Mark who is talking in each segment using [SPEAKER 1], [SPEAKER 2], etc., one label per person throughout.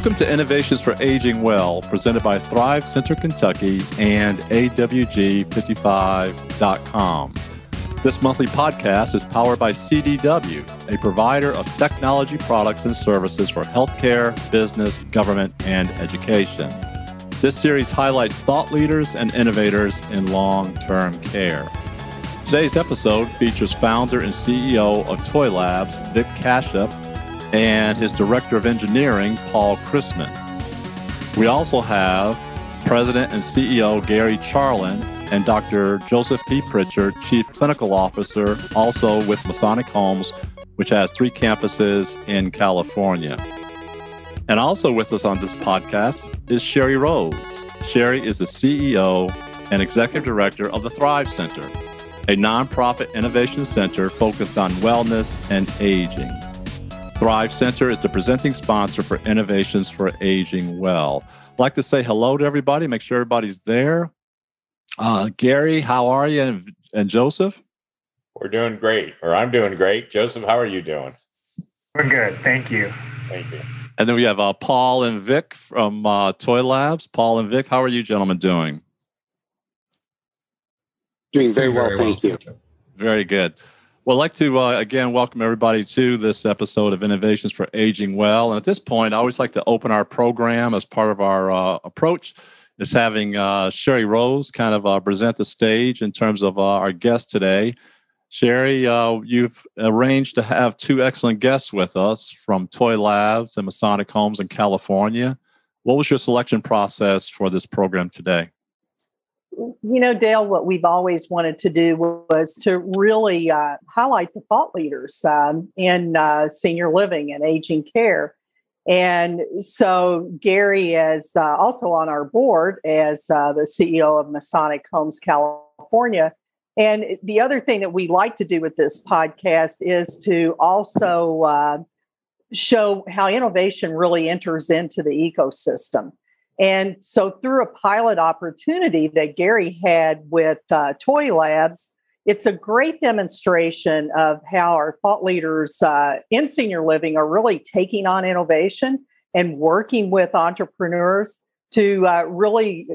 [SPEAKER 1] Welcome to Innovations for Aging Well, presented by Thrive Center Kentucky and AWG55.com. This monthly podcast is powered by CDW, a provider of technology products and services for healthcare, business, government, and education. This series highlights thought leaders and innovators in long term care. Today's episode features founder and CEO of Toi Labs, Vic Kashyap, and his director of engineering, Paul Chrisman. We also have President and CEO Gary Charland and Dr. Joseph P. Pritchard, Chief Clinical Officer, also with Masonic Homes, which has three campuses in California. And also with us on this podcast is Sherry Rose. Sherry is the CEO and Executive Director of the Thrive Center, a nonprofit innovation center focused on wellness and aging. Thrive Center is the presenting sponsor for Innovations for Aging Well. I'd like to say hello to everybody, make sure everybody's there. Uh, Gary, how are you? And, and Joseph?
[SPEAKER 2] We're doing great, or I'm doing great. Joseph, how are you doing?
[SPEAKER 3] We're good. Thank you.
[SPEAKER 2] Thank you.
[SPEAKER 1] And then we have uh, Paul and Vic from uh, Toi Labs. Paul and Vic, how are you gentlemen doing?
[SPEAKER 4] Doing very, well, thank you.
[SPEAKER 1] Very good. Well, I'd like to uh, again welcome everybody to this episode of Innovations for Aging Well. And at this point, I always like to open our program as part of our uh, approach is having uh, Sherry Rose kind of uh, present the stage in terms of uh, our guest today. Sherry, uh, you've arranged to have two excellent guests with us from Toi Labs and Masonic Homes in California. What was your selection process for this program today?
[SPEAKER 5] You know, Dale, what we've always wanted to do was to really uh, highlight the thought leaders um, in uh, senior living and aging care. And so Gary is uh, also on our board as uh, the CEO of Masonic Homes California. And the other thing that we like to do with this podcast is to also uh, show how innovation really enters into the ecosystem. And so, through a pilot opportunity that Gary had with uh, Toi Labs, it's a great demonstration of how our thought leaders uh, in senior living are really taking on innovation and working with entrepreneurs to uh, really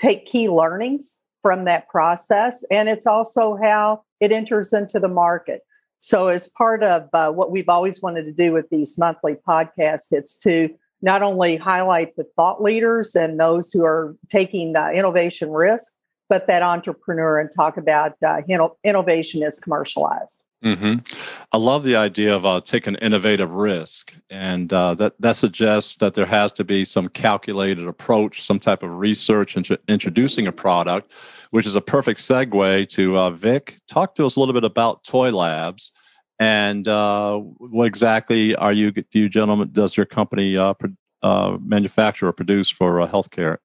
[SPEAKER 5] take key learnings from that process. And it's also how it enters into the market. So, as part of uh, what we've always wanted to do with these monthly podcasts, it's to not only highlight the thought leaders and those who are taking uh, innovation risk, but that entrepreneur and talk about uh, innovation is commercialized.
[SPEAKER 1] Mm-hmm. I love the idea of uh, taking innovative risk, and uh, that that suggests that there has to be some calculated approach, some type of research into introducing a product, which is a perfect segue to uh, Vic. Talk to us a little bit about Toi Labs and uh, what exactly are you, do you gentlemen, does your company uh, uh, manufacture or produce for uh, healthcare?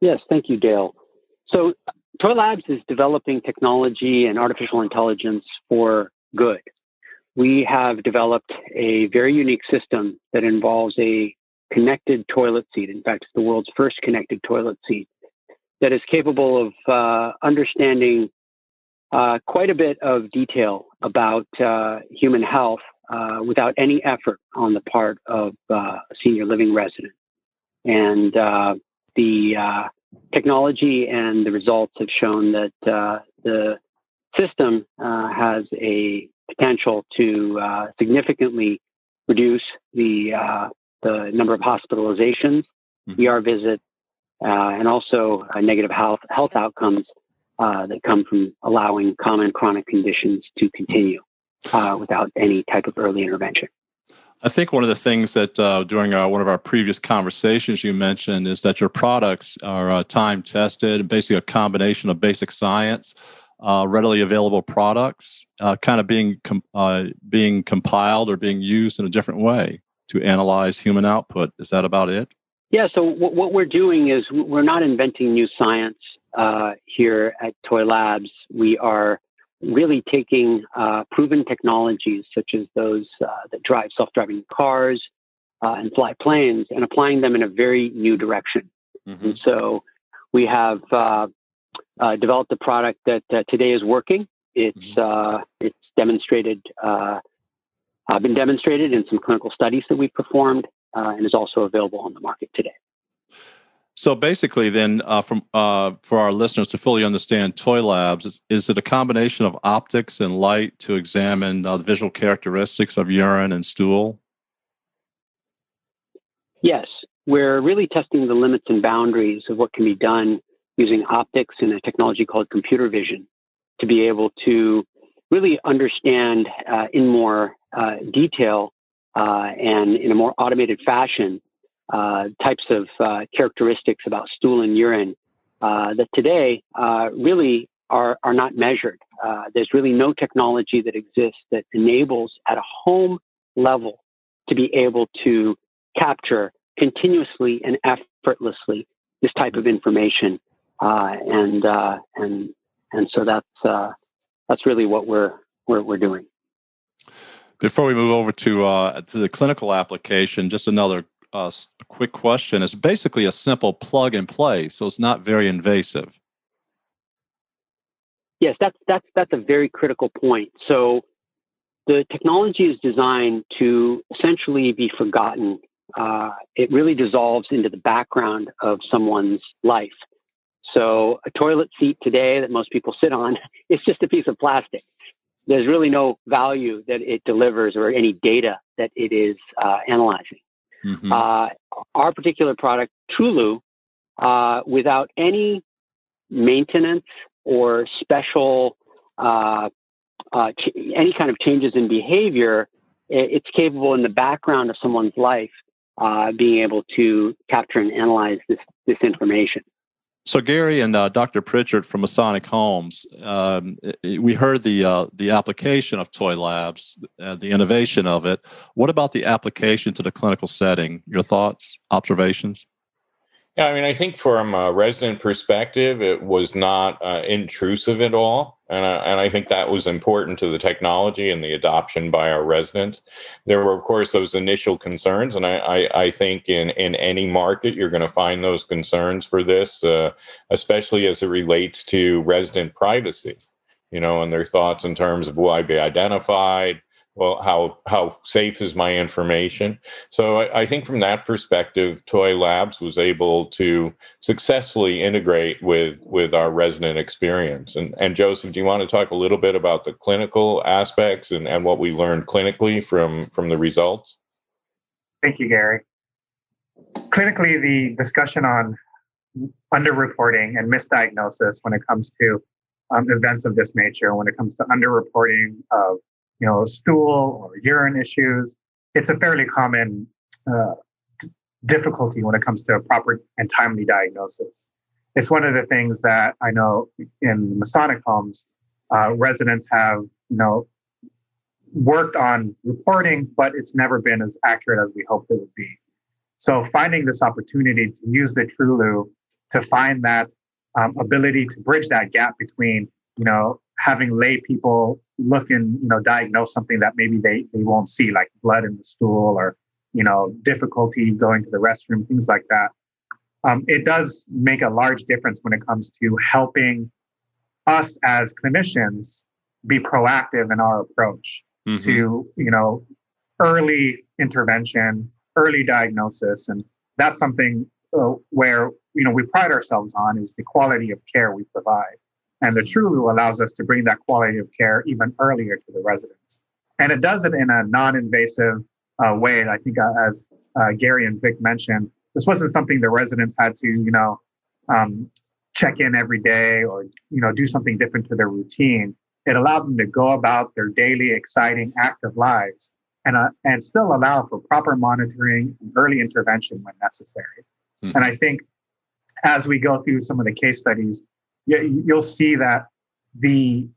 [SPEAKER 4] Yes, thank you, Dale. So, Toi Labs is developing technology and artificial intelligence for good. We have developed a very unique system that involves a connected toilet seat. In fact, it's the world's first connected toilet seat that is capable of uh, understanding uh, quite a bit of detail about uh, human health uh, without any effort on the part of uh, a senior living resident. And uh, the uh, technology and the results have shown that the system has a potential to significantly reduce the the number of hospitalizations, mm-hmm. ER visits, and also negative health health outcomes uh, that come from allowing common chronic conditions to continue uh, without any type of early intervention.
[SPEAKER 1] I think one of the things that uh, during our, one of our previous conversations you mentioned is that your products are uh, time tested and basically a combination of basic science, uh, readily available products, uh, kind of being com- uh, being compiled or being used in a different way to analyze human output. Is that about it?
[SPEAKER 4] Yeah. So w- what we're doing is we're not inventing new science uh, here at Toi Labs. We are really taking uh, proven technologies such as those uh, that drive self-driving cars uh, and fly planes and applying them in a very new direction. Mm-hmm. And so we have uh, uh, developed a product that today is working. It's mm-hmm. it's demonstrated uh, been demonstrated in some clinical studies that we've performed uh, and is also available on the market today.
[SPEAKER 1] So basically, then, uh, from uh, for our listeners to fully understand Toi Labs, is, is, it a combination of optics and light to examine uh, the visual characteristics of urine and stool?
[SPEAKER 4] Yes, we're really testing the limits and boundaries of what can be done using optics and a technology called computer vision to be able to really understand uh, in more uh, detail uh, and in a more automated fashion uh, types of uh, characteristics about stool and urine uh, that today really are, are not measured. there's really no technology that exists that enables at a home level to be able to capture continuously and effortlessly this type of information. and, and, and so that's, that's really what we're, we're, we're doing.
[SPEAKER 1] Before we move over to uh, to the clinical application, just another uh, quick question. It's basically a simple plug and play, so it's not very invasive.
[SPEAKER 4] Yes, that's that's that's a very critical point. So the technology is designed to essentially be forgotten. Uh, it really dissolves into the background of someone's life. So a toilet seat today that most people sit on is just a piece of plastic there's really no value that it delivers or any data that it is uh, analyzing. Mm-hmm. Uh, our particular product, TrueLoo, uh, without any maintenance or special uh, uh, ch- any kind of changes in behavior, it's capable in the background of someone's life uh, being able to capture and analyze this this information.
[SPEAKER 1] So Gary and uh, Dr. Pritchard from Masonic Homes, um, we heard the uh, the application of Toi Labs, uh, the innovation of it. What about the application to the clinical setting? Your thoughts, observations?
[SPEAKER 2] Yeah, I mean, I think from a resident perspective, it was not uh, intrusive at all. And, uh, and I think that was important to the technology and the adoption by our residents. There were, of course, those initial concerns. And I, I, I think in, in any market, you're going to find those concerns for this, uh, especially as it relates to resident privacy, you know, and their thoughts in terms of will I be identified? Well how how safe is my information? So I, I, think from that perspective toi labs was able to successfully integrate with with our resident experience. And and joseph do you want to talk a little bit about the clinical aspects and, and what we learned clinically from from the results?
[SPEAKER 3] Thank you gary. Clinically the discussion on underreporting and misdiagnosis when it comes to um, events of this nature when it comes to underreporting of you know, stool or urine issues. It's a fairly common uh, d- difficulty when it comes to a proper and timely diagnosis. It's one of the things that I know in Masonic homes, uh, residents have, you know, worked on reporting, but it's never been as accurate as we hoped it would be. So finding this opportunity to use the TrueLoo to find that um, ability to bridge that gap between, you know, having lay people look and you know diagnose something that maybe they they won't see like blood in the stool or you know difficulty going to the restroom things like that. Um, it does make a large difference when it comes to helping us as clinicians be proactive in our approach mm-hmm. to you know early intervention early diagnosis. And that's something uh, where you know we pride ourselves on is the quality of care we provide and the True allows us to bring that quality of care even earlier to the residents. And it does it in a non invasive uh, way. I think, uh, as uh, Gary and Vic mentioned, this wasn't something the residents had to, you know, um, check in every day or, you know, do something different to their routine. It allowed them to go about their daily, exciting, active lives and, uh, and still allow for proper monitoring and early intervention when necessary. Mm-hmm. And I think as we go through some of the case studies, you'll see that the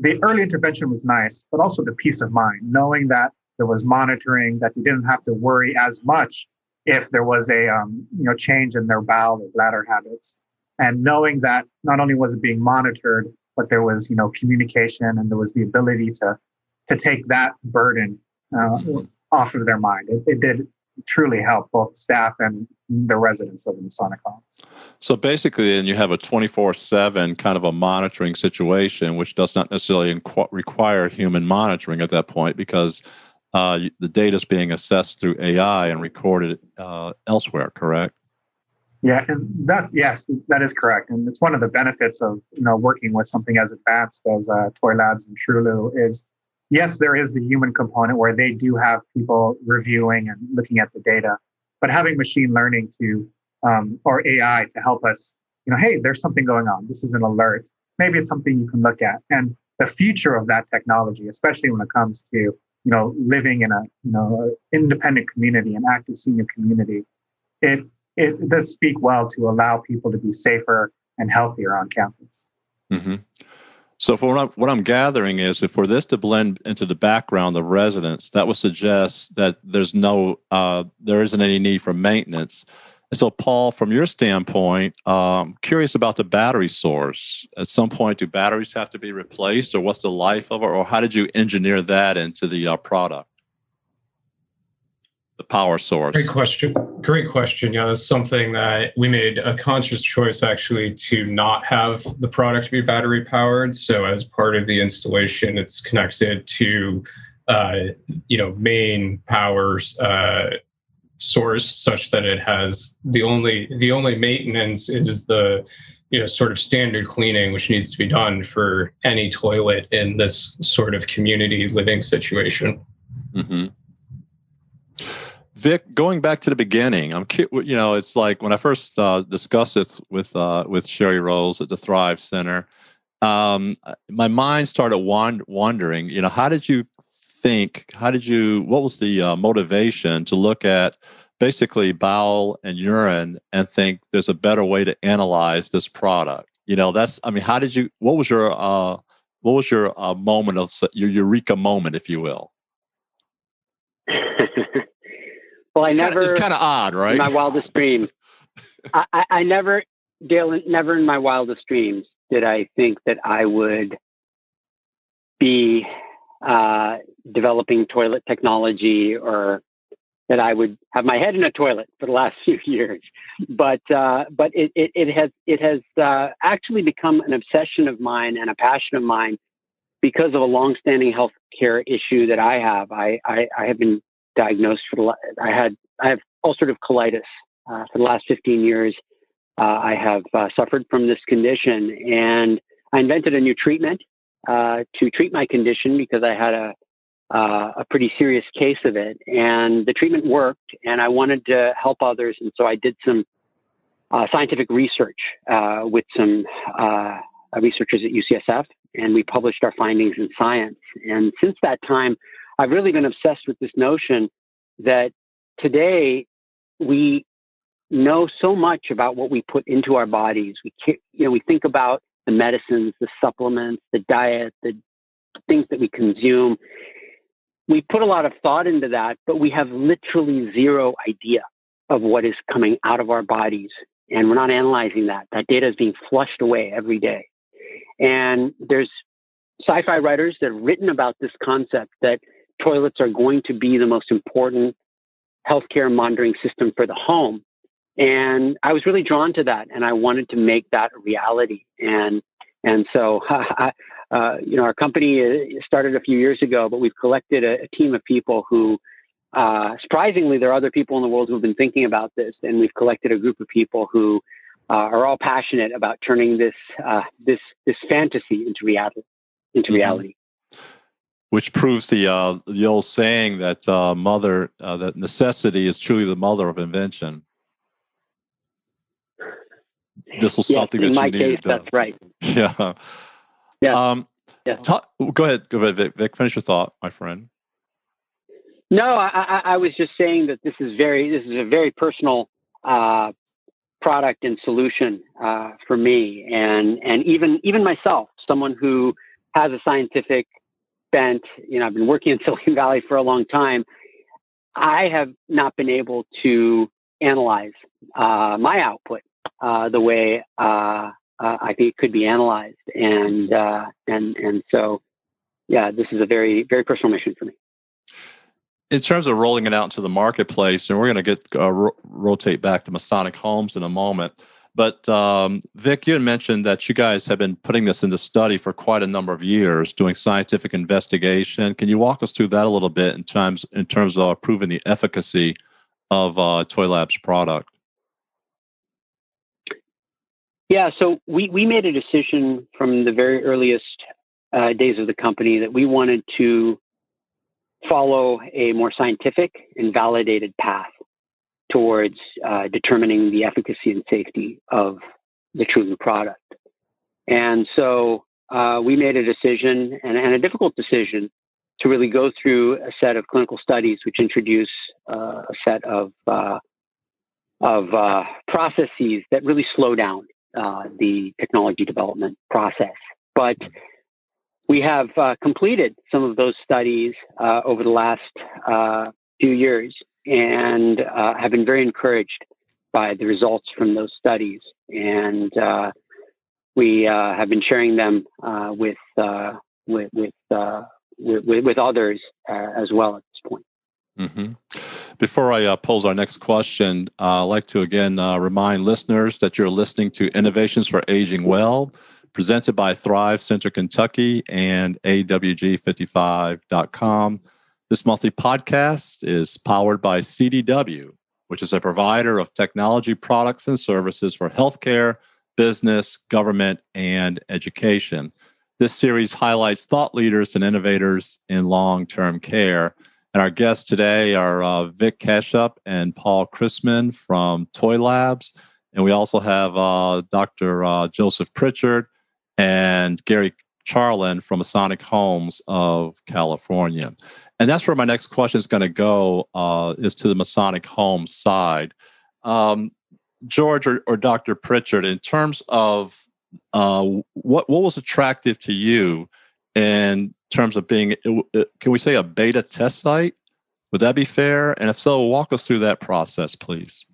[SPEAKER 3] the early intervention was nice, but also the peace of mind, knowing that there was monitoring, that you didn't have to worry as much if there was a um, you know change in their bowel or bladder habits, and knowing that not only was it being monitored, but there was you know communication and there was the ability to to take that burden uh, mm-hmm. off of their mind. It, it did truly help both staff and the residents of the Masonic homes.
[SPEAKER 1] So basically, then you have a 24 7 kind of a monitoring situation, which does not necessarily inqu- require human monitoring at that point because uh, the data is being assessed through AI and recorded uh, elsewhere, correct?
[SPEAKER 3] Yeah, and that's yes, that is correct, and it's one of the benefits of you know working with something as advanced as uh, Toi Labs and TrueLoo is yes, there is the human component where they do have people reviewing and looking at the data, but having machine learning to um, or AI to help us, you know, hey, there's something going on. This is an alert. Maybe it's something you can look at. And the future of that technology, especially when it comes to you know living in a you know independent community, an active senior community, it it does speak well to allow people to be safer and healthier on campus.
[SPEAKER 1] Mm-hmm. So, for what I'm, what I'm gathering is, if for this to blend into the background of residents, that would suggest that there's no, uh, there isn't any need for maintenance. And so, Paul, from your standpoint, um, curious about the battery source. At some point, do batteries have to be replaced, or what's the life of it, or how did you engineer that into the uh, product? the power source?
[SPEAKER 6] Great question. Great question. Yeah, that's something that we made a conscious choice actually to not have the product be battery powered. So as part of the installation, it's connected to uh, you know main powers uh, source such that it has the only the only maintenance is the you know sort of standard cleaning which needs to be done for any toilet in this sort of community living situation.
[SPEAKER 1] Mm-hmm. Vic, going back to the beginning, I'm you know, it's like when I first uh, discussed it with uh, with Sherry Rose at the Thrive Center, um, my mind started wand- wandering. You know, how did you think? How did you? What was the uh, motivation to look at basically bowel and urine and think there's a better way to analyze this product? You know, that's. I mean, how did you? What was your uh, what was your uh, moment of your eureka moment, if you will?
[SPEAKER 4] Well,
[SPEAKER 1] it's
[SPEAKER 4] I never.
[SPEAKER 1] Kinda, it's kind of odd, right?
[SPEAKER 4] my wildest dreams. I, I, I never, Dale, never in my wildest dreams did I think that I would be uh, developing toilet technology or that I would have my head in a toilet for the last few years. But uh, but it, it, it, has it has uh, actually become an obsession of mine and a passion of mine because of a longstanding health care issue that I have. I, I, I have been diagnosed for the, I had, I have ulcerative colitis uh, for the last 15 years. Uh, I have uh, suffered from this condition and I invented a new treatment uh, to treat my condition because I had a, uh, a pretty serious case of it. And the treatment worked and I wanted to help others. And so I did some uh, scientific research with some researchers at UCSF and we published our findings in Science. And since that time, I've really been obsessed with this notion that today we know so much about what we put into our bodies. We you know we think about the medicines, the supplements, the diet, the things that we consume. We put a lot of thought into that, but we have literally zero idea of what is coming out of our bodies. And we're not analyzing that. That data is being flushed away every day. And there's sci fi writers that have written about this concept that toilets are going to be the most important healthcare monitoring system for the home. And I was really drawn to that, and I wanted to make that a reality. And and so, uh, you know, our company uh, started a few years ago, but we've collected a, a team of people who, uh, surprisingly, there are other people in the world who've been thinking about this, and we've collected a group of people who uh, are all passionate about turning this uh, this this fantasy into reality. Into mm-hmm. reality
[SPEAKER 1] which proves the uh, the old saying that uh, mother uh, that necessity is truly the mother of invention. This was
[SPEAKER 4] yes,
[SPEAKER 1] something that you
[SPEAKER 4] my
[SPEAKER 1] needed.
[SPEAKER 4] Case, that's right.
[SPEAKER 1] Yeah.
[SPEAKER 4] Yeah.
[SPEAKER 1] Um,
[SPEAKER 4] yeah.
[SPEAKER 1] Talk, go ahead. Go ahead, Vic. Vic. Finish your thought, my friend.
[SPEAKER 4] No, I, I, I, was just saying that this is very this is a very personal uh, product and solution uh, for me, and and even even myself, someone who has a scientific bent. you know, I've been working in Silicon Valley for a long time. I have not been able to analyze uh, my output uh, the way uh, uh I think it could be analyzed, and uh, and and so, yeah, this is a very very personal mission for me.
[SPEAKER 1] in terms of rolling it out into the marketplace, and we're going to get uh, ro- rotate back to Masonic Homes in a moment. But um, Vic, you had mentioned that you guys have been putting this into study for quite a number of years, doing scientific investigation. Can you walk us through that a little bit in terms in terms of proving the efficacy of uh, Toi Labs product?
[SPEAKER 4] Yeah, so we, we made a decision from the very earliest uh, days of the company that we wanted to follow a more scientific and validated path towards uh, determining the efficacy and safety of the TrueLoo product. And so uh, we made a decision and, and, a difficult decision to really go through a set of clinical studies which introduce uh, a set of uh, of uh, processes that really slow down uh, the technology development process. But we have completed some of those studies over the last few years and uh, have been very encouraged by the results from those studies. And uh, we uh, have been sharing them uh, with, uh, with, with, with, with, others as well at this point.
[SPEAKER 1] Mm-hmm. Before I uh, pose our next question, uh, I'd like to again uh, remind listeners that you're listening to Innovations for Aging Well presented by Thrive Center Kentucky and AWG55.com. This monthly podcast is powered by CDW, which is a provider of technology products and services for healthcare, business, government, and education. This series highlights thought leaders and innovators in long term care. And our guests today are uh, Vic Kashyap and Paul Chrisman from Toi Labs. And we also have uh, Dr. Uh, Joseph Pritchard and Gary Charland from Masonic Homes of California. And that's where my next question is going to go uh, is to the Masonic home side. Um, George or, or, Dr. Pritchard, in terms of uh, what what was attractive to you in terms of being, can we say a beta test site? Would that be fair? And if so, walk us through that process, please.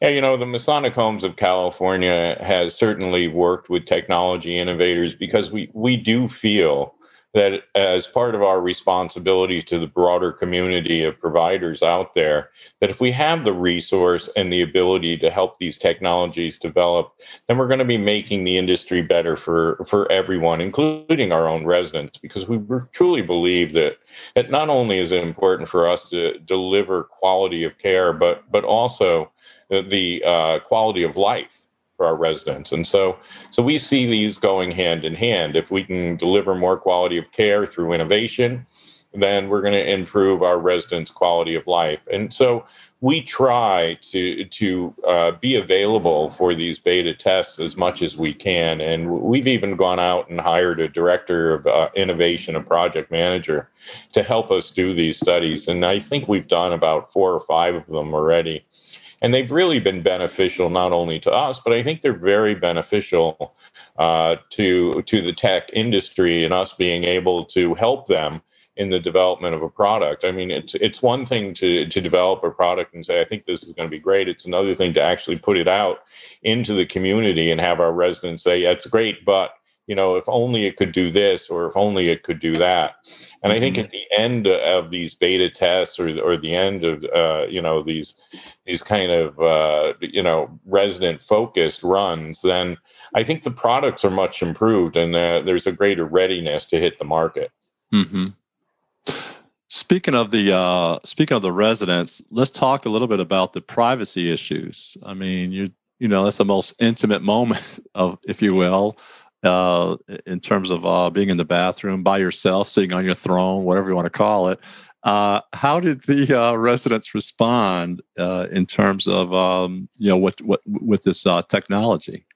[SPEAKER 2] Yeah, you know, the Masonic Homes of California has certainly worked with technology innovators because we we do feel that as part of our responsibility to the broader community of providers out there, that if we have the resource and the ability to help these technologies develop, then we're going to be making the industry better for, for everyone, including our own residents, because we truly believe that it not only is it important for us to deliver quality of care, but but also the, the uh, quality of life for our residents. And so, so we see these going hand in hand. If we can deliver more quality of care through innovation, then we're going to improve our residents' quality of life. And so we try to to uh, be available for these beta tests as much as we can. And we've even gone out and hired a director of uh, innovation, a project manager, to help us do these studies. And I think we've done about four or five of them already and they've really been beneficial not only to us, but I think they're very beneficial uh, to to the tech industry and us being able to help them in the development of a product. I mean, it's it's one thing to to develop a product and say, I think this is going to be great. It's another thing to actually put it out into the community and have our residents say, yeah, it's great, but you know, if only it could do this or if only it could do that. And I think mm-hmm. at the end of these beta tests or, or the end of, uh, you know, these, these kind of, uh, you know, resident focused runs, then I think the products are much improved and uh, there's a greater readiness to hit the market.
[SPEAKER 1] Mm-hmm. Speaking of the uh, speaking of the residents, let's talk a little bit about the privacy issues. I mean, you you know that's the most intimate moment of, if you will, uh, in terms of uh, being in the bathroom by yourself, sitting on your throne, whatever you want to call it. Uh, how did the uh, residents respond uh, in terms of um, you know what what with this uh, technology?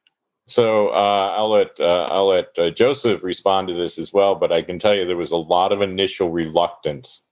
[SPEAKER 2] So I'll let I'll let Joseph respond to this as well, but I can tell you there was a lot of initial reluctance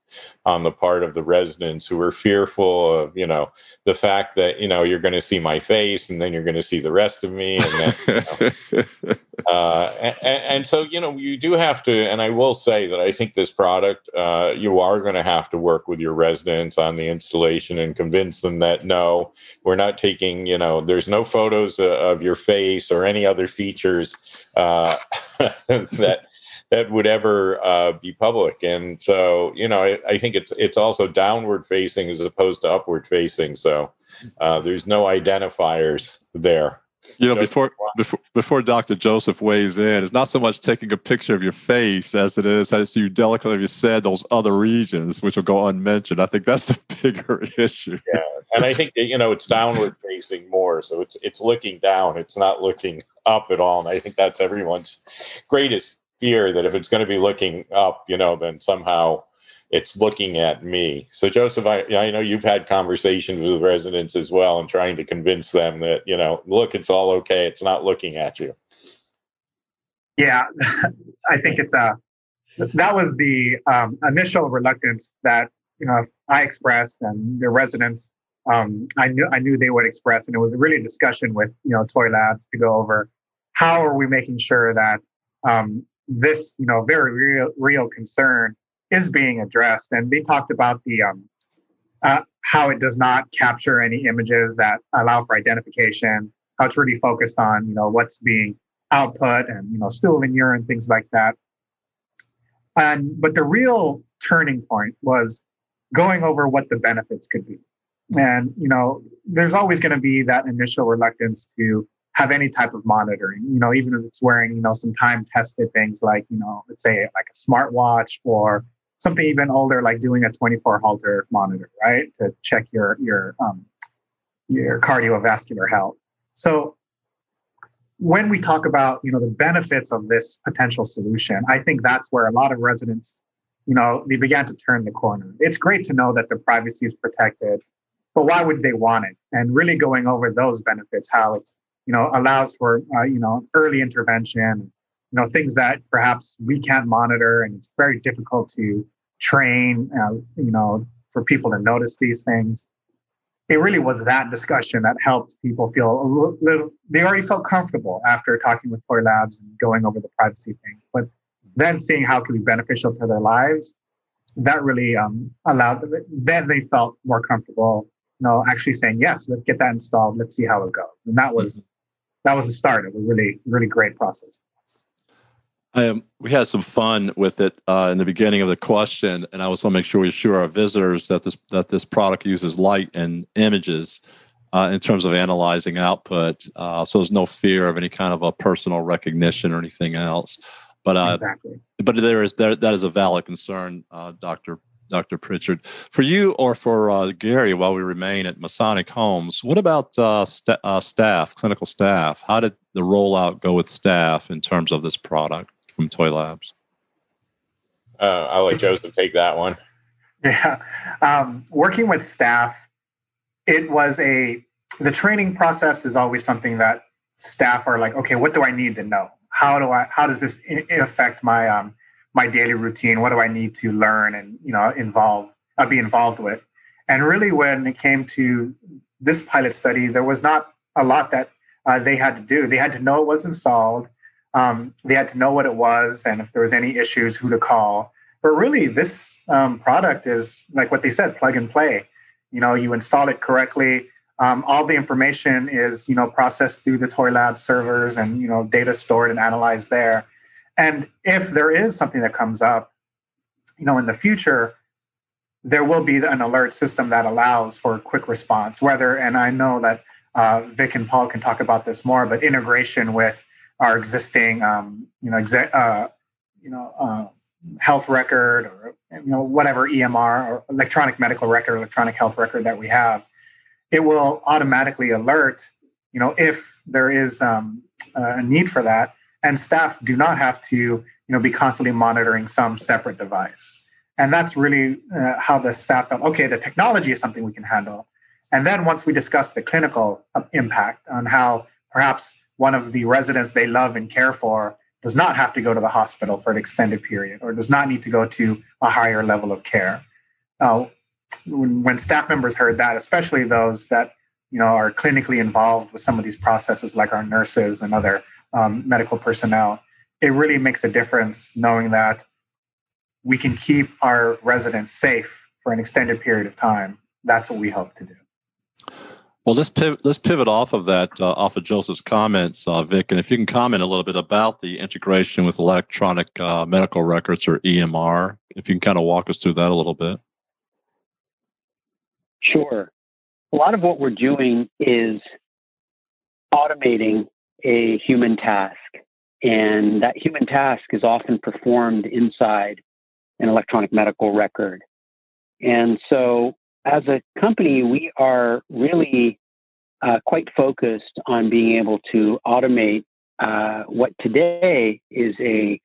[SPEAKER 2] on the part of the residents who were fearful of you know the fact that you know you're going to see my face and then you're going to see the rest of me and then, you know, uh, and, and, so you know you do have to and i will say that i think this product uh, you are going to have to work with your residents on the installation and convince them that no we're not taking you know there's no photos uh, of your face or any other features uh, that that would ever uh, be public. And so, you know, I, I, think it's it's also downward facing as opposed to upward facing. So uh, there's no identifiers there.
[SPEAKER 1] You know, before before before Dr. Joseph weighs in, it's not so much taking a picture of your face as it is, as you delicately said, those other regions which will go unmentioned. I think that's the bigger issue.
[SPEAKER 2] Yeah, and I think that, you know it's downward facing more, so it's it's looking down. It's not looking up at all, and I think that's everyone's greatest fear that if it's going to be looking up, you know, then somehow it's looking at me. So Joseph, I, I know you've had conversations with residents as well and trying to convince them that, you know, look, it's all okay. It's not looking at you.
[SPEAKER 3] Yeah, I think it's a, that was the um, initial reluctance that, you know, I expressed and the residents, um, I knew, I knew they would express, and it was really a discussion with, you know, Toi Labs to go over how are we making sure that um, this, you know, very real, real concern is being addressed. And they talked about the um, uh, how it does not capture any images that allow for identification. How it's really focused on you know what's being output and you know stool and urine things like that. And but the real turning point was going over what the benefits could be. And you know, there's always going to be that initial reluctance to have any type of monitoring. You know, even if it's wearing you know some time tested things like you know, let's say like a smartwatch or something even older like doing a 24 Holter monitor right? To check your your um, your cardiovascular health. So when we talk about you know the benefits of this potential solution i think that's where a lot of residents you know they began to turn the corner. It's great to know that their privacy is protected but why would they want it? And really going over those benefits how it's you know allows for uh, you know early intervention you know things that perhaps we can't monitor and it's very difficult to train uh, you know for people to notice these things. It really was that discussion that helped people feel a little they already felt comfortable after talking with toi labs and going over the privacy thing. But then seeing how it could be beneficial to their lives that really um, allowed them then they felt more comfortable you know actually saying yes let's get that installed. Let's see how it goes. And that was mm-hmm. That was the start of a really really great process
[SPEAKER 1] um, we had some fun with it uh, in the beginning of the question, and I was want to make sure we assure our visitors that this that this product uses light and images uh, in terms of analyzing output. Uh, so there's no fear of any kind of a personal recognition or anything else. But uh, exactly. but there is there, that is a valid concern, uh, Doctor Dr. Pritchard. For you or for uh, Gary, while we remain at Masonic Homes, what about uh, st- uh, staff, clinical staff? How did the rollout go with staff in terms of this product? from Toi Labs?
[SPEAKER 2] Uh, I'll let Joseph take that one.
[SPEAKER 3] Yeah, um, working with staff, it was a the training process is always something that staff are like, okay, what do I need to know? How do I? How does this affect my um, my daily routine? What do I need to learn and you know involve uh, be involved with? And really, when it came to this pilot study, there was not a lot that uh, they had to do. They had to know it was installed. Um, they had to know what it was and if there was any issues, who to call. But really, this um, product is like what they said, plug and play. You know, you install it correctly. Um, all the information is you know processed through the Toi Lab servers and you know data stored and analyzed there. And if there is something that comes up, you know, in the future, there will be an alert system that allows for quick response. Whether and I know that uh, Vic and Paul can talk about this more, but integration with our existing, um, you know, exa- uh, you know, uh, health record or you know whatever EMR or electronic medical record, electronic health record that we have, it will automatically alert, you know, if there is um, a need for that, and staff do not have to, you know, be constantly monitoring some separate device. And that's really uh, how the staff felt. Okay, the technology is something we can handle. And then once we discuss the clinical uh, impact on how perhaps one of the residents they love and care for does not have to go to the hospital for an extended period or does not need to go to a higher level of care. Uh, when, when staff members heard that, especially those that you know are clinically involved with some of these processes, like our nurses and other um, medical personnel, it really makes a difference knowing that we can keep our residents safe for an extended period of time. That's what we hope to do.
[SPEAKER 1] Well, let's pivot, let's pivot off of that, uh, off of Joseph's comments, uh, Vic, and if you can comment a little bit about the integration with electronic uh, medical records or EMR, if you can kind of walk us through that a little bit.
[SPEAKER 4] Sure. A lot of what we're doing is automating a human task, and that human task is often performed inside an electronic medical record. And so as a company, we are really uh, quite focused on being able to automate uh, what today is a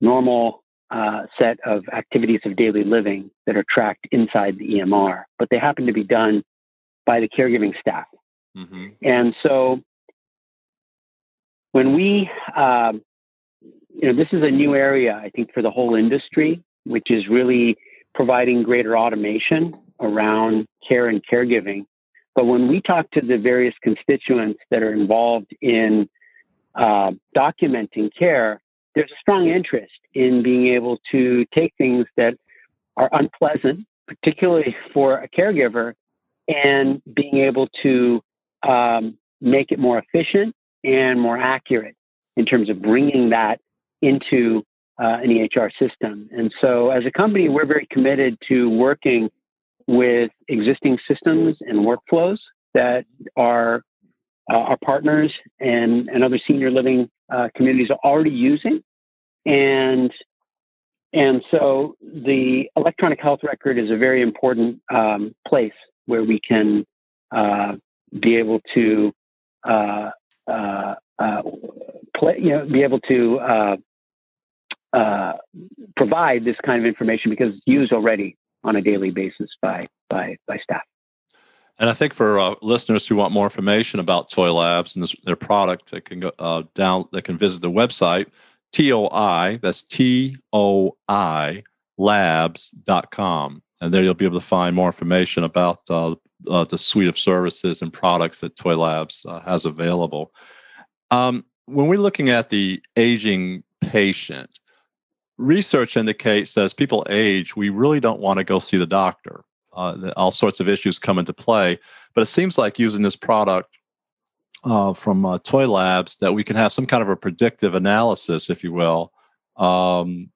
[SPEAKER 4] normal uh, set of activities of daily living that are tracked inside the EMR, but they happen to be done by the caregiving staff. Mm-hmm. And so when we, um, you know, this is a new area, I think, for the whole industry, which is really providing greater automation around care and caregiving. But when we talk to the various constituents that are involved in uh, documenting care, there's a strong interest in being able to take things that are unpleasant, particularly for a caregiver, and being able to um, make it more efficient and more accurate in terms of bringing that into uh, an EHR system. And so, as a company, we're very committed to working with existing systems and workflows that our uh, our partners and, and other senior living uh, communities are already using, and and so the electronic health record is a very important um, place where we can uh, be able to uh, uh, uh, play, you know, be able to uh, provide this kind of information because it's used already on a daily basis by by by staff.
[SPEAKER 1] And I think for uh, listeners who want more information about Toi Labs and this, their product, they can go uh, down. They can visit the website TOI. That's T O I Labs.com, and there you'll be able to find more information about uh, uh the suite of services and products that Toi Labs uh, has available. Um, when we're looking at the aging patient, research indicates that as people age, we really don't want to go see the doctor. Uh, all sorts of issues come into play. But it seems like using this product uh, from uh, Toi Labs that we can have some kind of a predictive analysis, if you will, um,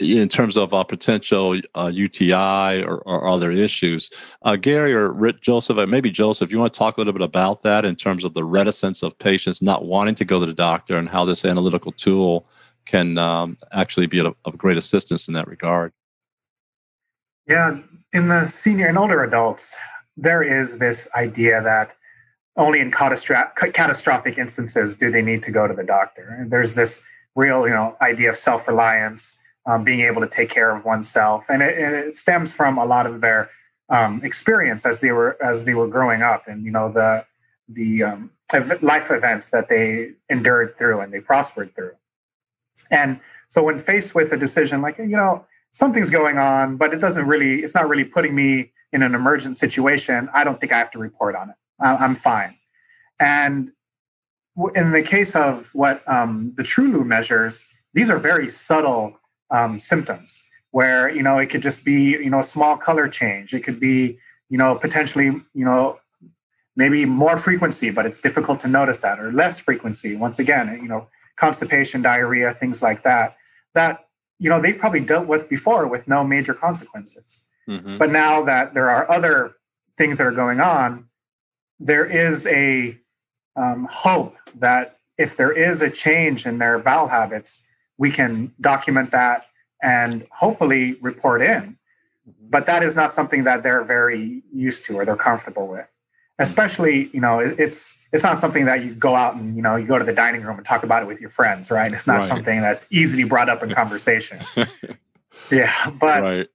[SPEAKER 1] in terms of uh, potential UTI uh, or, or, other issues. Uh, Gary or Rich, Joseph, maybe Joseph, you want to talk a little bit about that in terms of the reticence of patients not wanting to go to the doctor and how this analytical tool can um, actually be of, of great assistance in that regard.
[SPEAKER 3] Yeah, in the senior and older adults, there is this idea that only in catastrophic instances do they need to go to the doctor. And there's this real, you know, idea of self-reliance, um, being able to take care of oneself, and it, it stems from a lot of their um, experience as they were as they were growing up, and you know the the um, life events that they endured through and they prospered through. And so when faced with a decision like, you know, something's going on, but it doesn't really, it's not really putting me in an emergent situation, I don't think I have to report on it. I'm fine. And in the case of what um, the TrueLoo measures, these are very subtle um, symptoms where, you know, it could just be, you know, a small color change. It could be, you know, potentially, you know, maybe more frequency, but it's difficult to notice that, or less frequency. Once again, you know, constipation, diarrhea, things like that, that you know they've probably dealt with before with no major consequences. Mm-hmm. But now that there are other things that are going on, there is a um, hope that if there is a change in their bowel habits, we can document that and hopefully report in. Mm-hmm. But that is not something that they're very used to or they're comfortable with. Especially, you know, it's it's not something that you go out and you know you go to the dining room and talk about it with your friends right it's not right. something that's easily brought up in conversation yeah but right.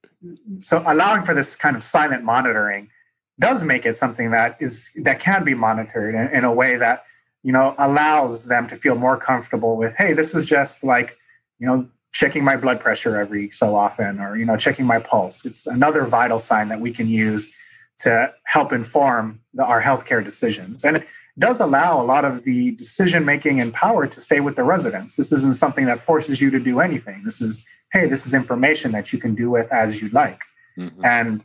[SPEAKER 3] so allowing for this kind of silent monitoring does make it something that is that can be monitored in, in a way that you know allows them to feel more comfortable with hey this is just like you know checking my blood pressure every so often or you know checking my pulse it's another vital sign that we can use to help inform the, our healthcare decisions and it does allow a lot of the decision making and power to stay with the residents. This isn't something that forces you to do anything. This is, hey, this is information that you can do with as you like. Mm-hmm. And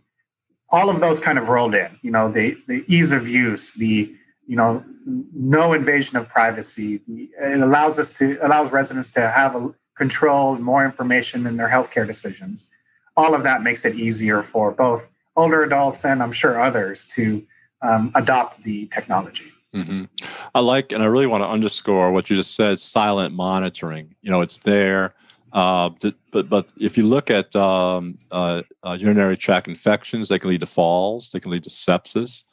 [SPEAKER 3] all of those kind of rolled in. You know, the the ease of use, the you know, no invasion of privacy. It allows us to allows residents to have a control, more information in their healthcare decisions. All of that makes it easier for both older adults and I'm sure others to um, adopt the technology.
[SPEAKER 1] Mm-hmm. I like, and I really want to underscore what you just said: silent monitoring. You know, it's there. Uh, but but if you look at um, uh, uh, urinary tract infections, they can lead to falls. They can lead to sepsis.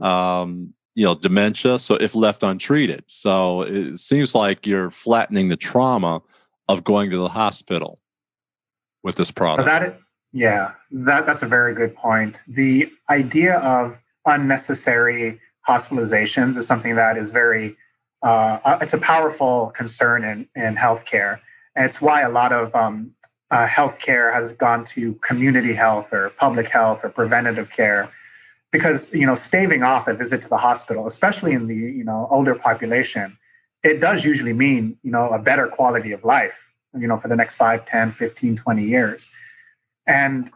[SPEAKER 1] Um, you know, dementia. So if left untreated, so it seems like you're flattening the trauma of going to the hospital with this product.
[SPEAKER 3] So that is, yeah, that that's a very good point. The idea of unnecessary hospitalizations is something that is very uh, uh, it's a powerful concern in, in healthcare. And it's why a lot of um, uh, healthcare has gone to community health or public health or preventative care because you know staving off a visit to the hospital especially in the you know older population it does usually mean you know a better quality of life you know for the next 5 10 15 20 years and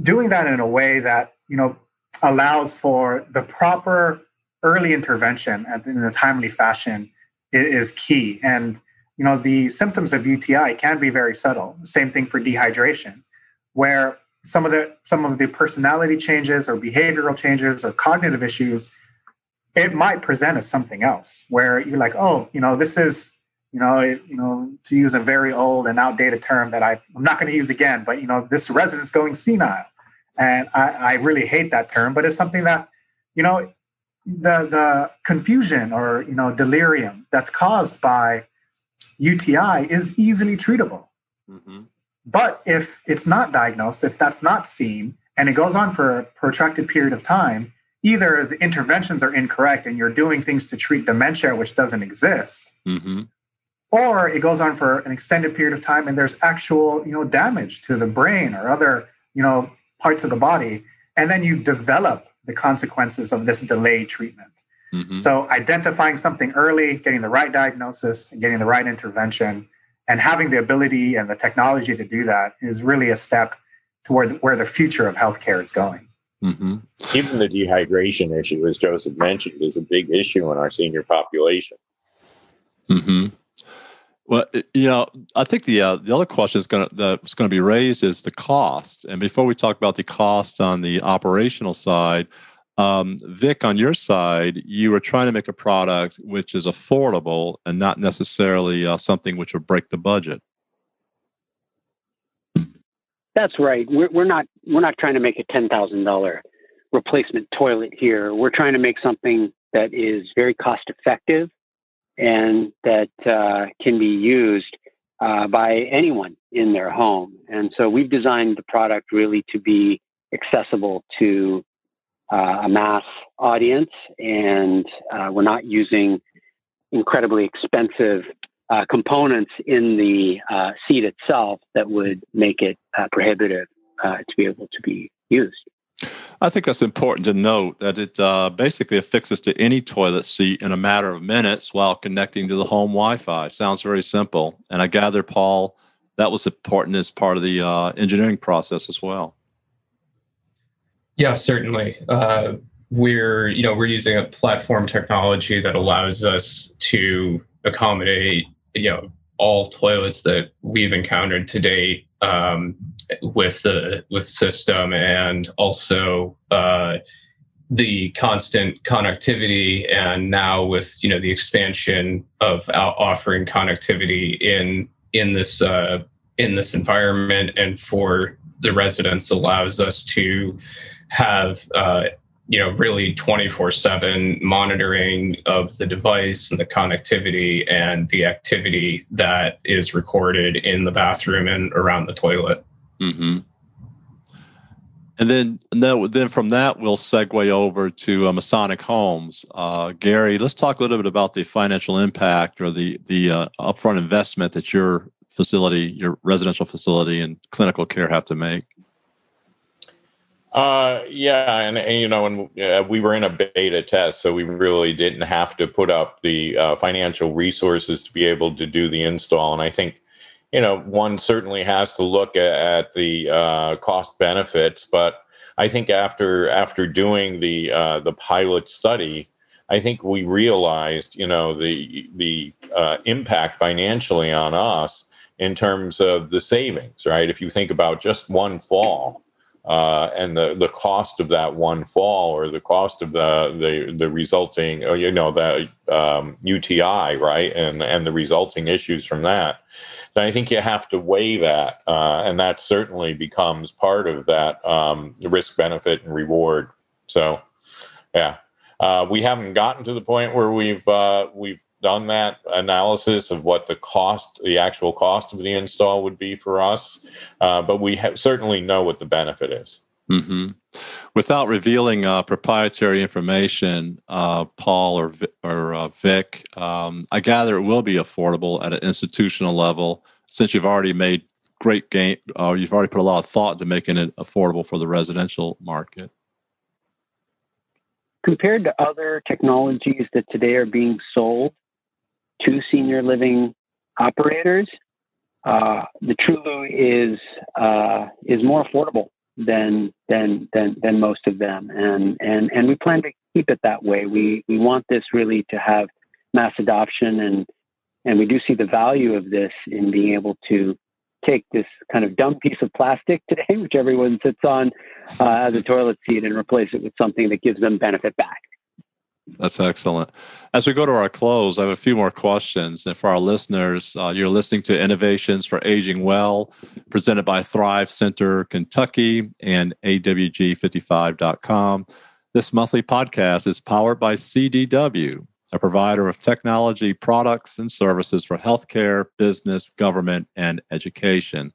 [SPEAKER 3] doing that in a way that you know allows for the proper early intervention in a timely fashion is key. And you know, the symptoms of UTI can be very subtle. Same thing for dehydration, where some of the some of the personality changes or behavioral changes or cognitive issues, it might present as something else. Where you're like, oh, you know, this is you know, it, you know, to use a very old and outdated term that I, I'm not going to use again, but you know, this resident's going senile and I, I really hate that term, but it's something that, you know, the the confusion or you know delirium that's caused by UTI is easily treatable. Mm-hmm. But if it's not diagnosed, if that's not seen, and it goes on for a protracted period of time, either the interventions are incorrect and you're doing things to treat dementia which doesn't exist, mm-hmm. or it goes on for an extended period of time and there's actual you know damage to the brain or other you know parts of the body, and then you develop the consequences of this delayed treatment. Mm-hmm. So, identifying something early, getting the right diagnosis, and getting the right intervention, and having the ability and the technology to do that is really a step toward where the future of healthcare is going.
[SPEAKER 2] Mm-hmm. Even the dehydration issue, as Joseph mentioned, is a big issue in our senior population.
[SPEAKER 1] Mm-hmm. Well, you know, I think the uh, the other question is going to that's going to be raised is the cost. And before we talk about the cost on the operational side, um, Vic, on your side, you were trying to make a product which is affordable and not necessarily uh, something which will break the budget.
[SPEAKER 4] That's right. We're, we're not we're not trying to make a ten thousand dollar replacement toilet here. We're trying to make something that is very cost effective and that uh, can be used uh, by anyone in their home. And so we've designed the product really to be accessible to uh, a mass audience, and uh, we're not using incredibly expensive uh, components in the uh, seat itself that would make it prohibitive to be able to be used.
[SPEAKER 1] I think that's important to note that it uh, basically affixes to any toilet seat in a matter of minutes while connecting to the home Wi-Fi. Sounds very simple, and I gather, Paul, that was important as part of the uh, engineering process as well.
[SPEAKER 6] Yeah, certainly. Uh, we're you know we're using a platform technology that allows us to accommodate you know all toilets that we've encountered to date um, with the with system and also uh, the constant connectivity and now with you know the expansion of offering connectivity in in this uh, in this environment and for the residents allows us to have uh, you know really 24 7 monitoring of the device and the connectivity and the activity that is recorded in the bathroom and around the toilet.
[SPEAKER 1] Mm-hmm. and then then from that we'll segue over to uh, masonic homes. Uh, gary let's talk a little bit about the financial impact or the the uh, upfront investment that your facility your residential facility and clinical care have to make
[SPEAKER 2] uh, yeah, and, and you know, and uh, we were in a beta test, so we really didn't have to put up the uh, financial resources to be able to do the install. And I think, you know, one certainly has to look at, at the uh, cost benefits, but I think after after doing the uh, the pilot study, I think we realized, you know, the the uh, impact financially on us in terms of the savings, right? If you think about just one fall uh, and the, the cost of that one fall or the cost of the the, the resulting, uh, you know, the um, UTI, right, and and the resulting issues from that, I think you have to weigh that, uh, and that certainly becomes part of that um, risk benefit and reward. So, yeah, uh, we haven't gotten to the point where we've uh, we've done that analysis of what the cost, the actual cost of the install would be for us, uh, but we certainly know what the benefit is.
[SPEAKER 1] Mm-hmm. Without revealing uh, proprietary information, uh, Paul or or uh, Vic, um, I gather it will be affordable at an institutional level. Since you've already made great gain, uh, you've already put a lot of thought into making it affordable for the residential market
[SPEAKER 4] compared to other technologies that today are being sold to senior living operators, uh, the TrueLoo is uh, is more affordable than than than than most of them, and and and we plan to keep it that way. We we want this really to have mass adoption, and and we do see the value of this in being able to take this kind of dumb piece of plastic today, which everyone sits on uh, as a toilet seat, and replace it with something that gives them benefit back.
[SPEAKER 1] That's excellent. As we go to our close, I have a few more questions. And for our listeners, uh, you're listening to Innovations for Aging Well, presented by Thrive Center Kentucky and AWG55.com. This monthly podcast is powered by CDW, a provider of technology products and services for healthcare, business, government, and education.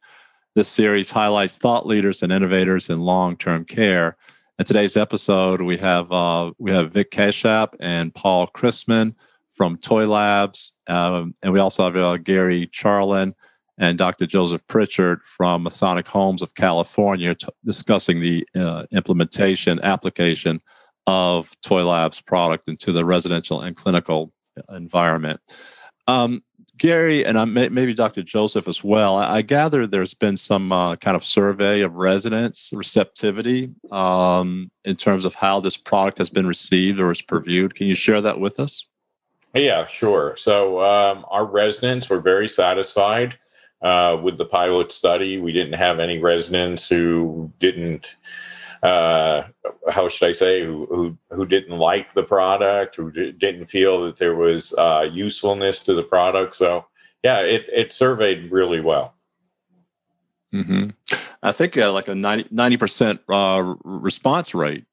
[SPEAKER 1] This series highlights thought leaders and innovators in long term care. In today's episode, we have uh, we have Vic Kashyap and Paul Chrisman from Toi Labs, um, and we also have uh, Gary Charland and Dr. Joseph Pritchard from Masonic Homes of California t- discussing the uh, implementation application of Toi Labs product into the residential and clinical environment. Um, Gary and I'm, maybe Dr. Joseph as well. I, I gather there's been some uh, kind of survey of residents' receptivity um, in terms of how this product has been received or is previewed. Can you share that with us?
[SPEAKER 2] Yeah, sure. So um, our residents were very satisfied uh, with the pilot study. We didn't have any residents who didn't uh, how should I say, who, who, who didn't like the product, who didn't feel that there was uh, usefulness to the product. So yeah, it it surveyed really well.
[SPEAKER 1] Mm-hmm. I think uh, like a 90 percent uh, response rate,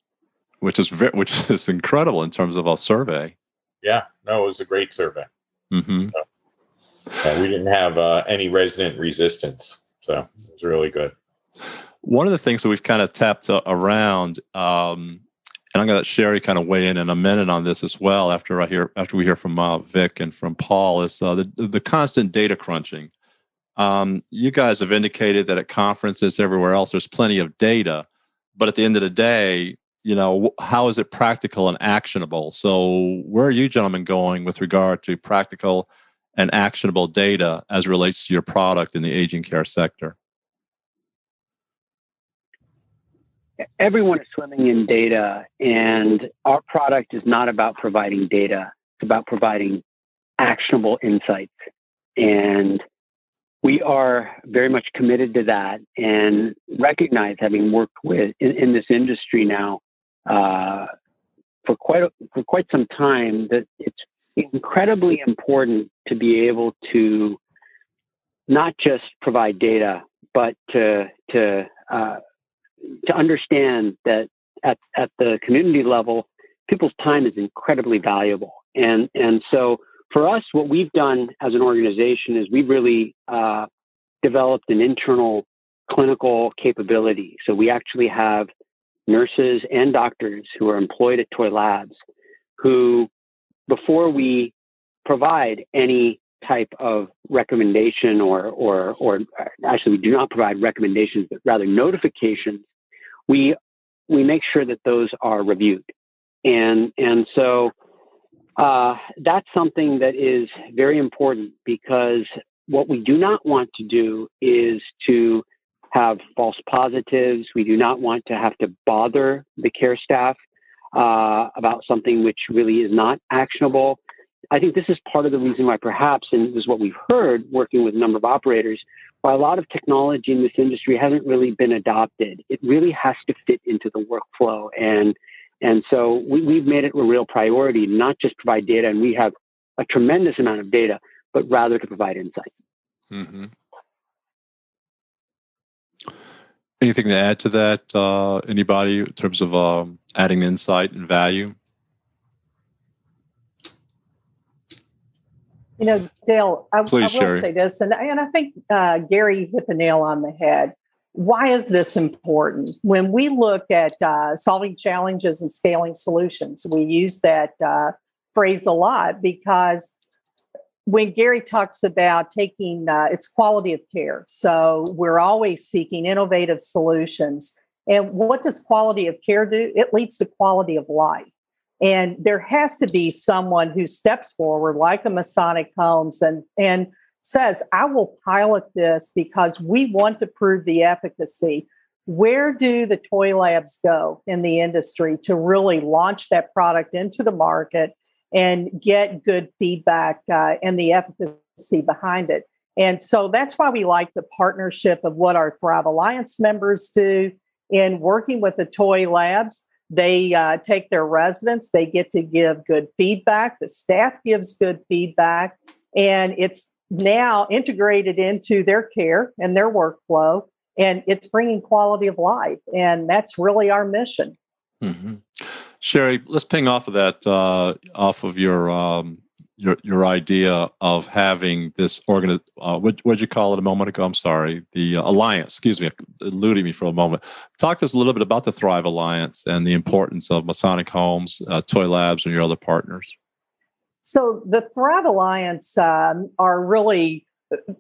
[SPEAKER 1] which is ve- which is incredible in terms of a survey.
[SPEAKER 2] Yeah, no, it was a great survey. Mm-hmm. So, we didn't have uh, any resident resistance, so it was really good.
[SPEAKER 1] One of the things that we've kind of tapped uh, around, um, and I'm going to let Sherry kind of weigh in in a minute on this as well. After I hear, after we hear from uh, Vic and from Paul, is uh, the the constant data crunching. Um, you guys have indicated that at conferences everywhere else, there's plenty of data, but at the end of the day, you know, how is it practical and actionable? So, where are you gentlemen going with regard to practical and actionable data as relates to your product in the aging care sector?
[SPEAKER 4] Everyone is swimming in data, and our product is not about providing data, it's about providing actionable insights. And we are very much committed to that and recognize, having worked with in, in this industry now uh, for quite for quite some time, that it's incredibly important to be able to not just provide data, but to to uh, to understand that at, at the community level, people's time is incredibly valuable. And, and so for us, what we've done as an organization is we've really uh, developed an internal clinical capability. So we actually have nurses and doctors who are employed at Toi Labs who, before we provide any type of recommendation or, or, or actually we do not provide recommendations, but rather notifications we we make sure that those are reviewed, and and so uh, that's something that is very important because what we do not want to do is to have false positives. We do not want to have to bother the care staff uh, about something which really is not actionable. I think this is part of the reason why, perhaps, and this is what we've heard working with a number of operators, a lot of technology in this industry hasn't really been adopted. It really has to fit into the workflow. And, and so we, have made it a real priority, not just provide data, and we have a tremendous amount of data, but rather to provide insight. Mm-hmm.
[SPEAKER 1] Anything to add to that? Uh, anybody in terms of um, adding insight and value?
[SPEAKER 5] You know, Dale, I, Please, I will say this, and, and I think uh, Gary hit the nail on the head. Why is this important? When we look at uh, solving challenges and scaling solutions, we use that uh, phrase a lot because when Gary talks about taking uh, its quality of care, so we're always seeking innovative solutions. And what does quality of care do? It leads to quality of life. And there has to be someone who steps forward, like a Masonic Homes, and, and says, I will pilot this because we want to prove the efficacy. Where do the toi labs go in the industry to really launch that product into the market and get good feedback uh, and the efficacy behind it? And so that's why we like the partnership of what our Thrive Alliance members do in working with the toi labs they uh, take their residents, they get to give good feedback, the staff gives good feedback, and it's now integrated into their care and their workflow, and it's bringing quality of life. And that's really our mission.
[SPEAKER 1] Mm-hmm. Sherry, let's ping off of that, uh, off of your um, your your idea of having this organ uh, what did you call it a moment ago? I'm sorry. The uh, alliance. Excuse me. Eluding me for a moment. Talk to us a little bit about the thrive alliance and the importance of masonic homes uh, toi labs and your other partners.
[SPEAKER 5] So the thrive alliance um, are really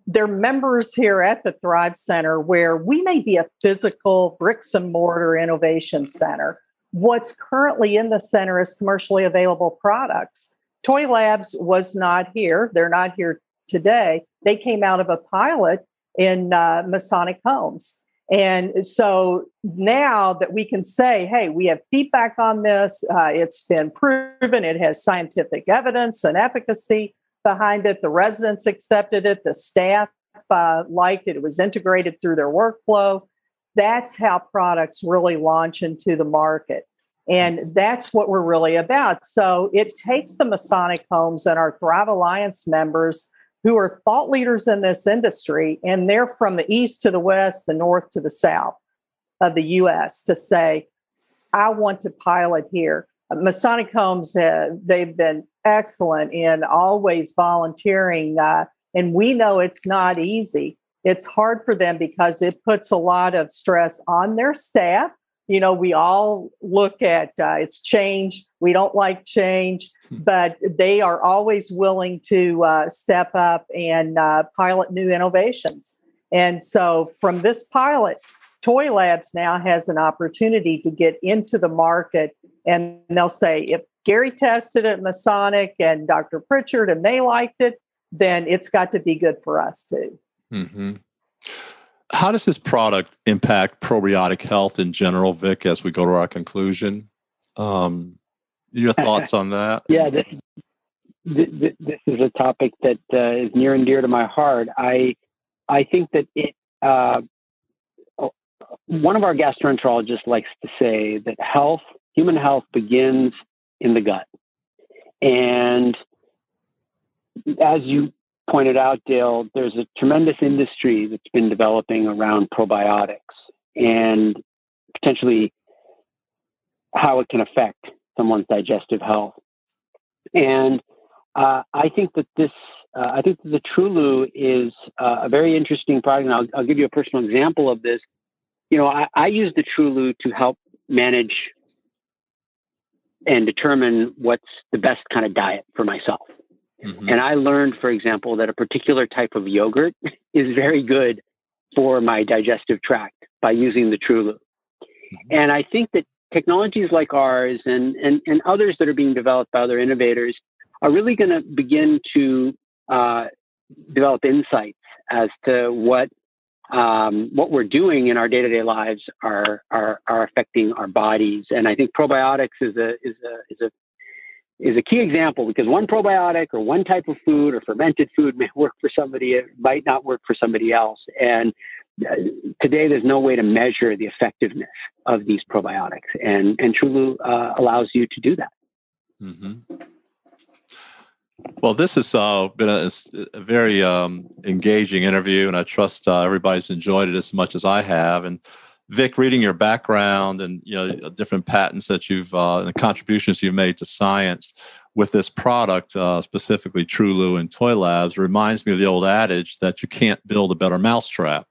[SPEAKER 5] they're members here at the thrive center where we may be a physical bricks and mortar innovation center. What's currently in the center is commercially available products Toi Labs was not here. They're not here today. They came out of a pilot in uh, Masonic Homes. And so now that we can say, hey, we have feedback on this, uh, it's been proven, it has scientific evidence and efficacy behind it. The residents accepted it, the staff uh, liked it, it was integrated through their workflow. That's how products really launch into the market. And that's what we're really about. So it takes the Masonic Homes and our Thrive Alliance members who are thought leaders in this industry, and they're from the east to the west, the north to the south of the US to say, I want to pilot here. Masonic Homes, uh, they've been excellent in always volunteering. Uh, and we know it's not easy. It's hard for them because it puts a lot of stress on their staff you know we all look at uh, it's change. We don't like change hmm. but they are always willing to uh, step up and uh, pilot new innovations. And so from this pilot toi labs now has an opportunity to get into the market and they'll say if gary tested it masonic and dr pritchard and they liked it then it's got to be good for us too. Mm-hmm
[SPEAKER 1] how does this product impact probiotic health in general, Vic, as we go to our conclusion? Um, your thoughts on that?
[SPEAKER 4] Yeah, this, this, this is a topic that uh, is near and dear to my heart. I, I think that it, uh, one of our gastroenterologists likes to say that health, human health begins in the gut. And as you pointed out, Dale, there's a tremendous industry that's been developing around probiotics and potentially how it can affect someone's digestive health. And uh, I think that this, uh, I think that the TrueLoo is uh, a very interesting product. And I'll, I'll, give you a personal example of this. You know, I, I use the TrueLoo to help manage and determine what's the best kind of diet for myself. Mm-hmm. And I learned, for example, that a particular type of yogurt is very good for my digestive tract by using the TrueLoo. Mm-hmm. And I think that technologies like ours and, and, and others that are being developed by other innovators are really going to begin to uh, develop insights as to what um, what we're doing in our day-to-day lives are, are are affecting our bodies. And I think probiotics is a is a is a is a key example because one probiotic or one type of food or fermented food may work for somebody, it might not work for somebody else. And uh, today, there's no way to measure the effectiveness of these probiotics, and and TrueLoo uh, allows you to do that. Mm-hmm.
[SPEAKER 1] Well, this has uh, been a, a very um, engaging interview, and I trust uh, everybody's enjoyed it as much as I have. And Vic, reading your background and you know different patents that you've uh, and the contributions you've made to science with this product, uh, specifically TrueLoo and Toi Labs, reminds me of the old adage that you can't build a better mousetrap,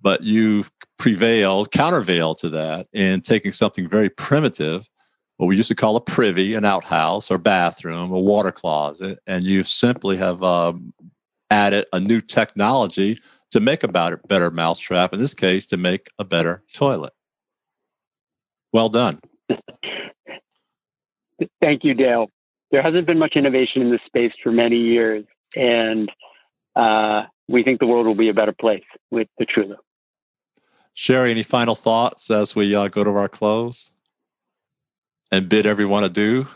[SPEAKER 1] but you've prevailed, countervailed to that in taking something very primitive what we used to call a privy, an outhouse or bathroom, a water closet, and you simply have um, added a new technology to make a better, better mousetrap, in this case, to make a better toilet. Well done.
[SPEAKER 4] Thank you, Dale. There hasn't been much innovation in this space for many years, and uh, we think the world will be a better place with the TrueLoo.
[SPEAKER 1] Sherry, any final thoughts as we uh, go to our close? and bid everyone adieu?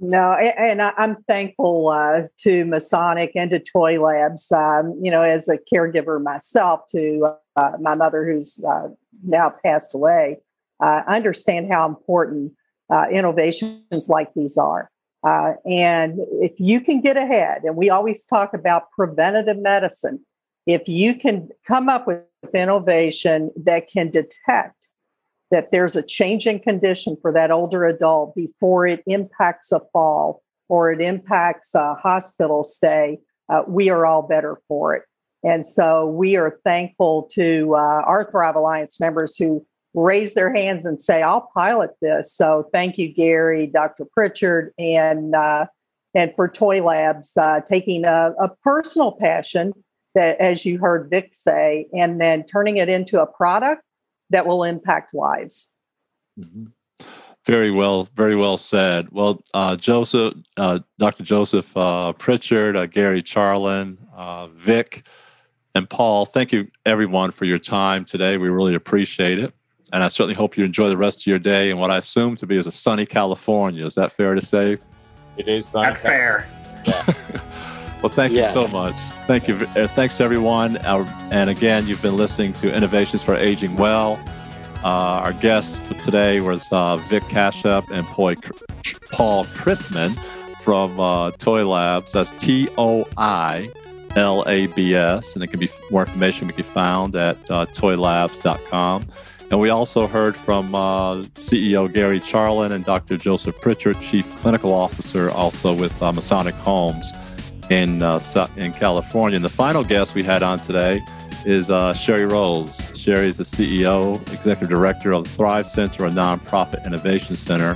[SPEAKER 5] No, and I'm thankful uh, to Masonic and to Toi Labs. Um, you know, as a caregiver myself to uh, my mother, who's uh, now passed away, I understand how important uh, innovations like these are. Uh, and if you can get ahead, and we always talk about preventative medicine, if you can come up with innovation that can detect that there's a changing condition for that older adult before it impacts a fall or it impacts a hospital stay, uh, we are all better for it. And so we are thankful to uh, our Thrive Alliance members who raise their hands and say, I'll pilot this. So thank you, Gary, Dr. Pritchard, and uh, and for Toi Labs uh, taking a, a personal passion that, as you heard Vic say, and then turning it into a product that will impact lives. Mm-hmm.
[SPEAKER 1] Very well, very well said. Well, uh, Joseph, uh, Dr. Joseph uh, Pritchard, uh, Gary Charland, uh, Vic, and Paul, thank you everyone for your time today. We really appreciate it. And I certainly hope you enjoy the rest of your day in what I assume to be is a sunny California. Is that fair to say?
[SPEAKER 2] It is sunny.
[SPEAKER 3] That's fair.
[SPEAKER 1] Yeah. well, thank yeah. you so much. Thank you. Uh, thanks, everyone. Uh, and again, you've been listening to Innovations for Aging Well. Uh, our guests for today was uh, Vic Kashyap and Paul Chrisman from uh, Toi Labs. That's T O I L A B S. And it can be more information can be found at uh, toilabs.com. And we also heard from uh, CEO Gary Charland and Dr. Joseph Pritchard, Chief Clinical Officer, also with Masonic Homes in uh, in California. And the final guest we had on today is uh, Sherry Rolls. Sherry is the CEO, Executive Director of Thrive Center, a nonprofit innovation center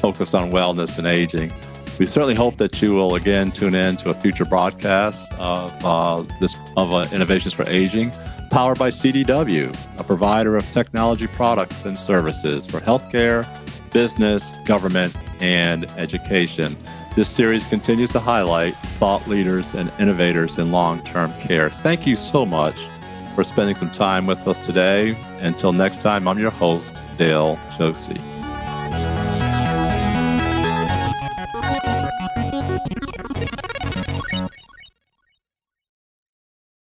[SPEAKER 1] focused on wellness and aging. We certainly hope that you will again tune in to a future broadcast of uh, this of uh, Innovations for Aging, powered by CDW, a provider of technology products and services for healthcare, business, government, and education. This series continues to highlight thought leaders and innovators in long term care. Thank you so much for spending some time with us today. Until next time, I'm your host, Dale Josie.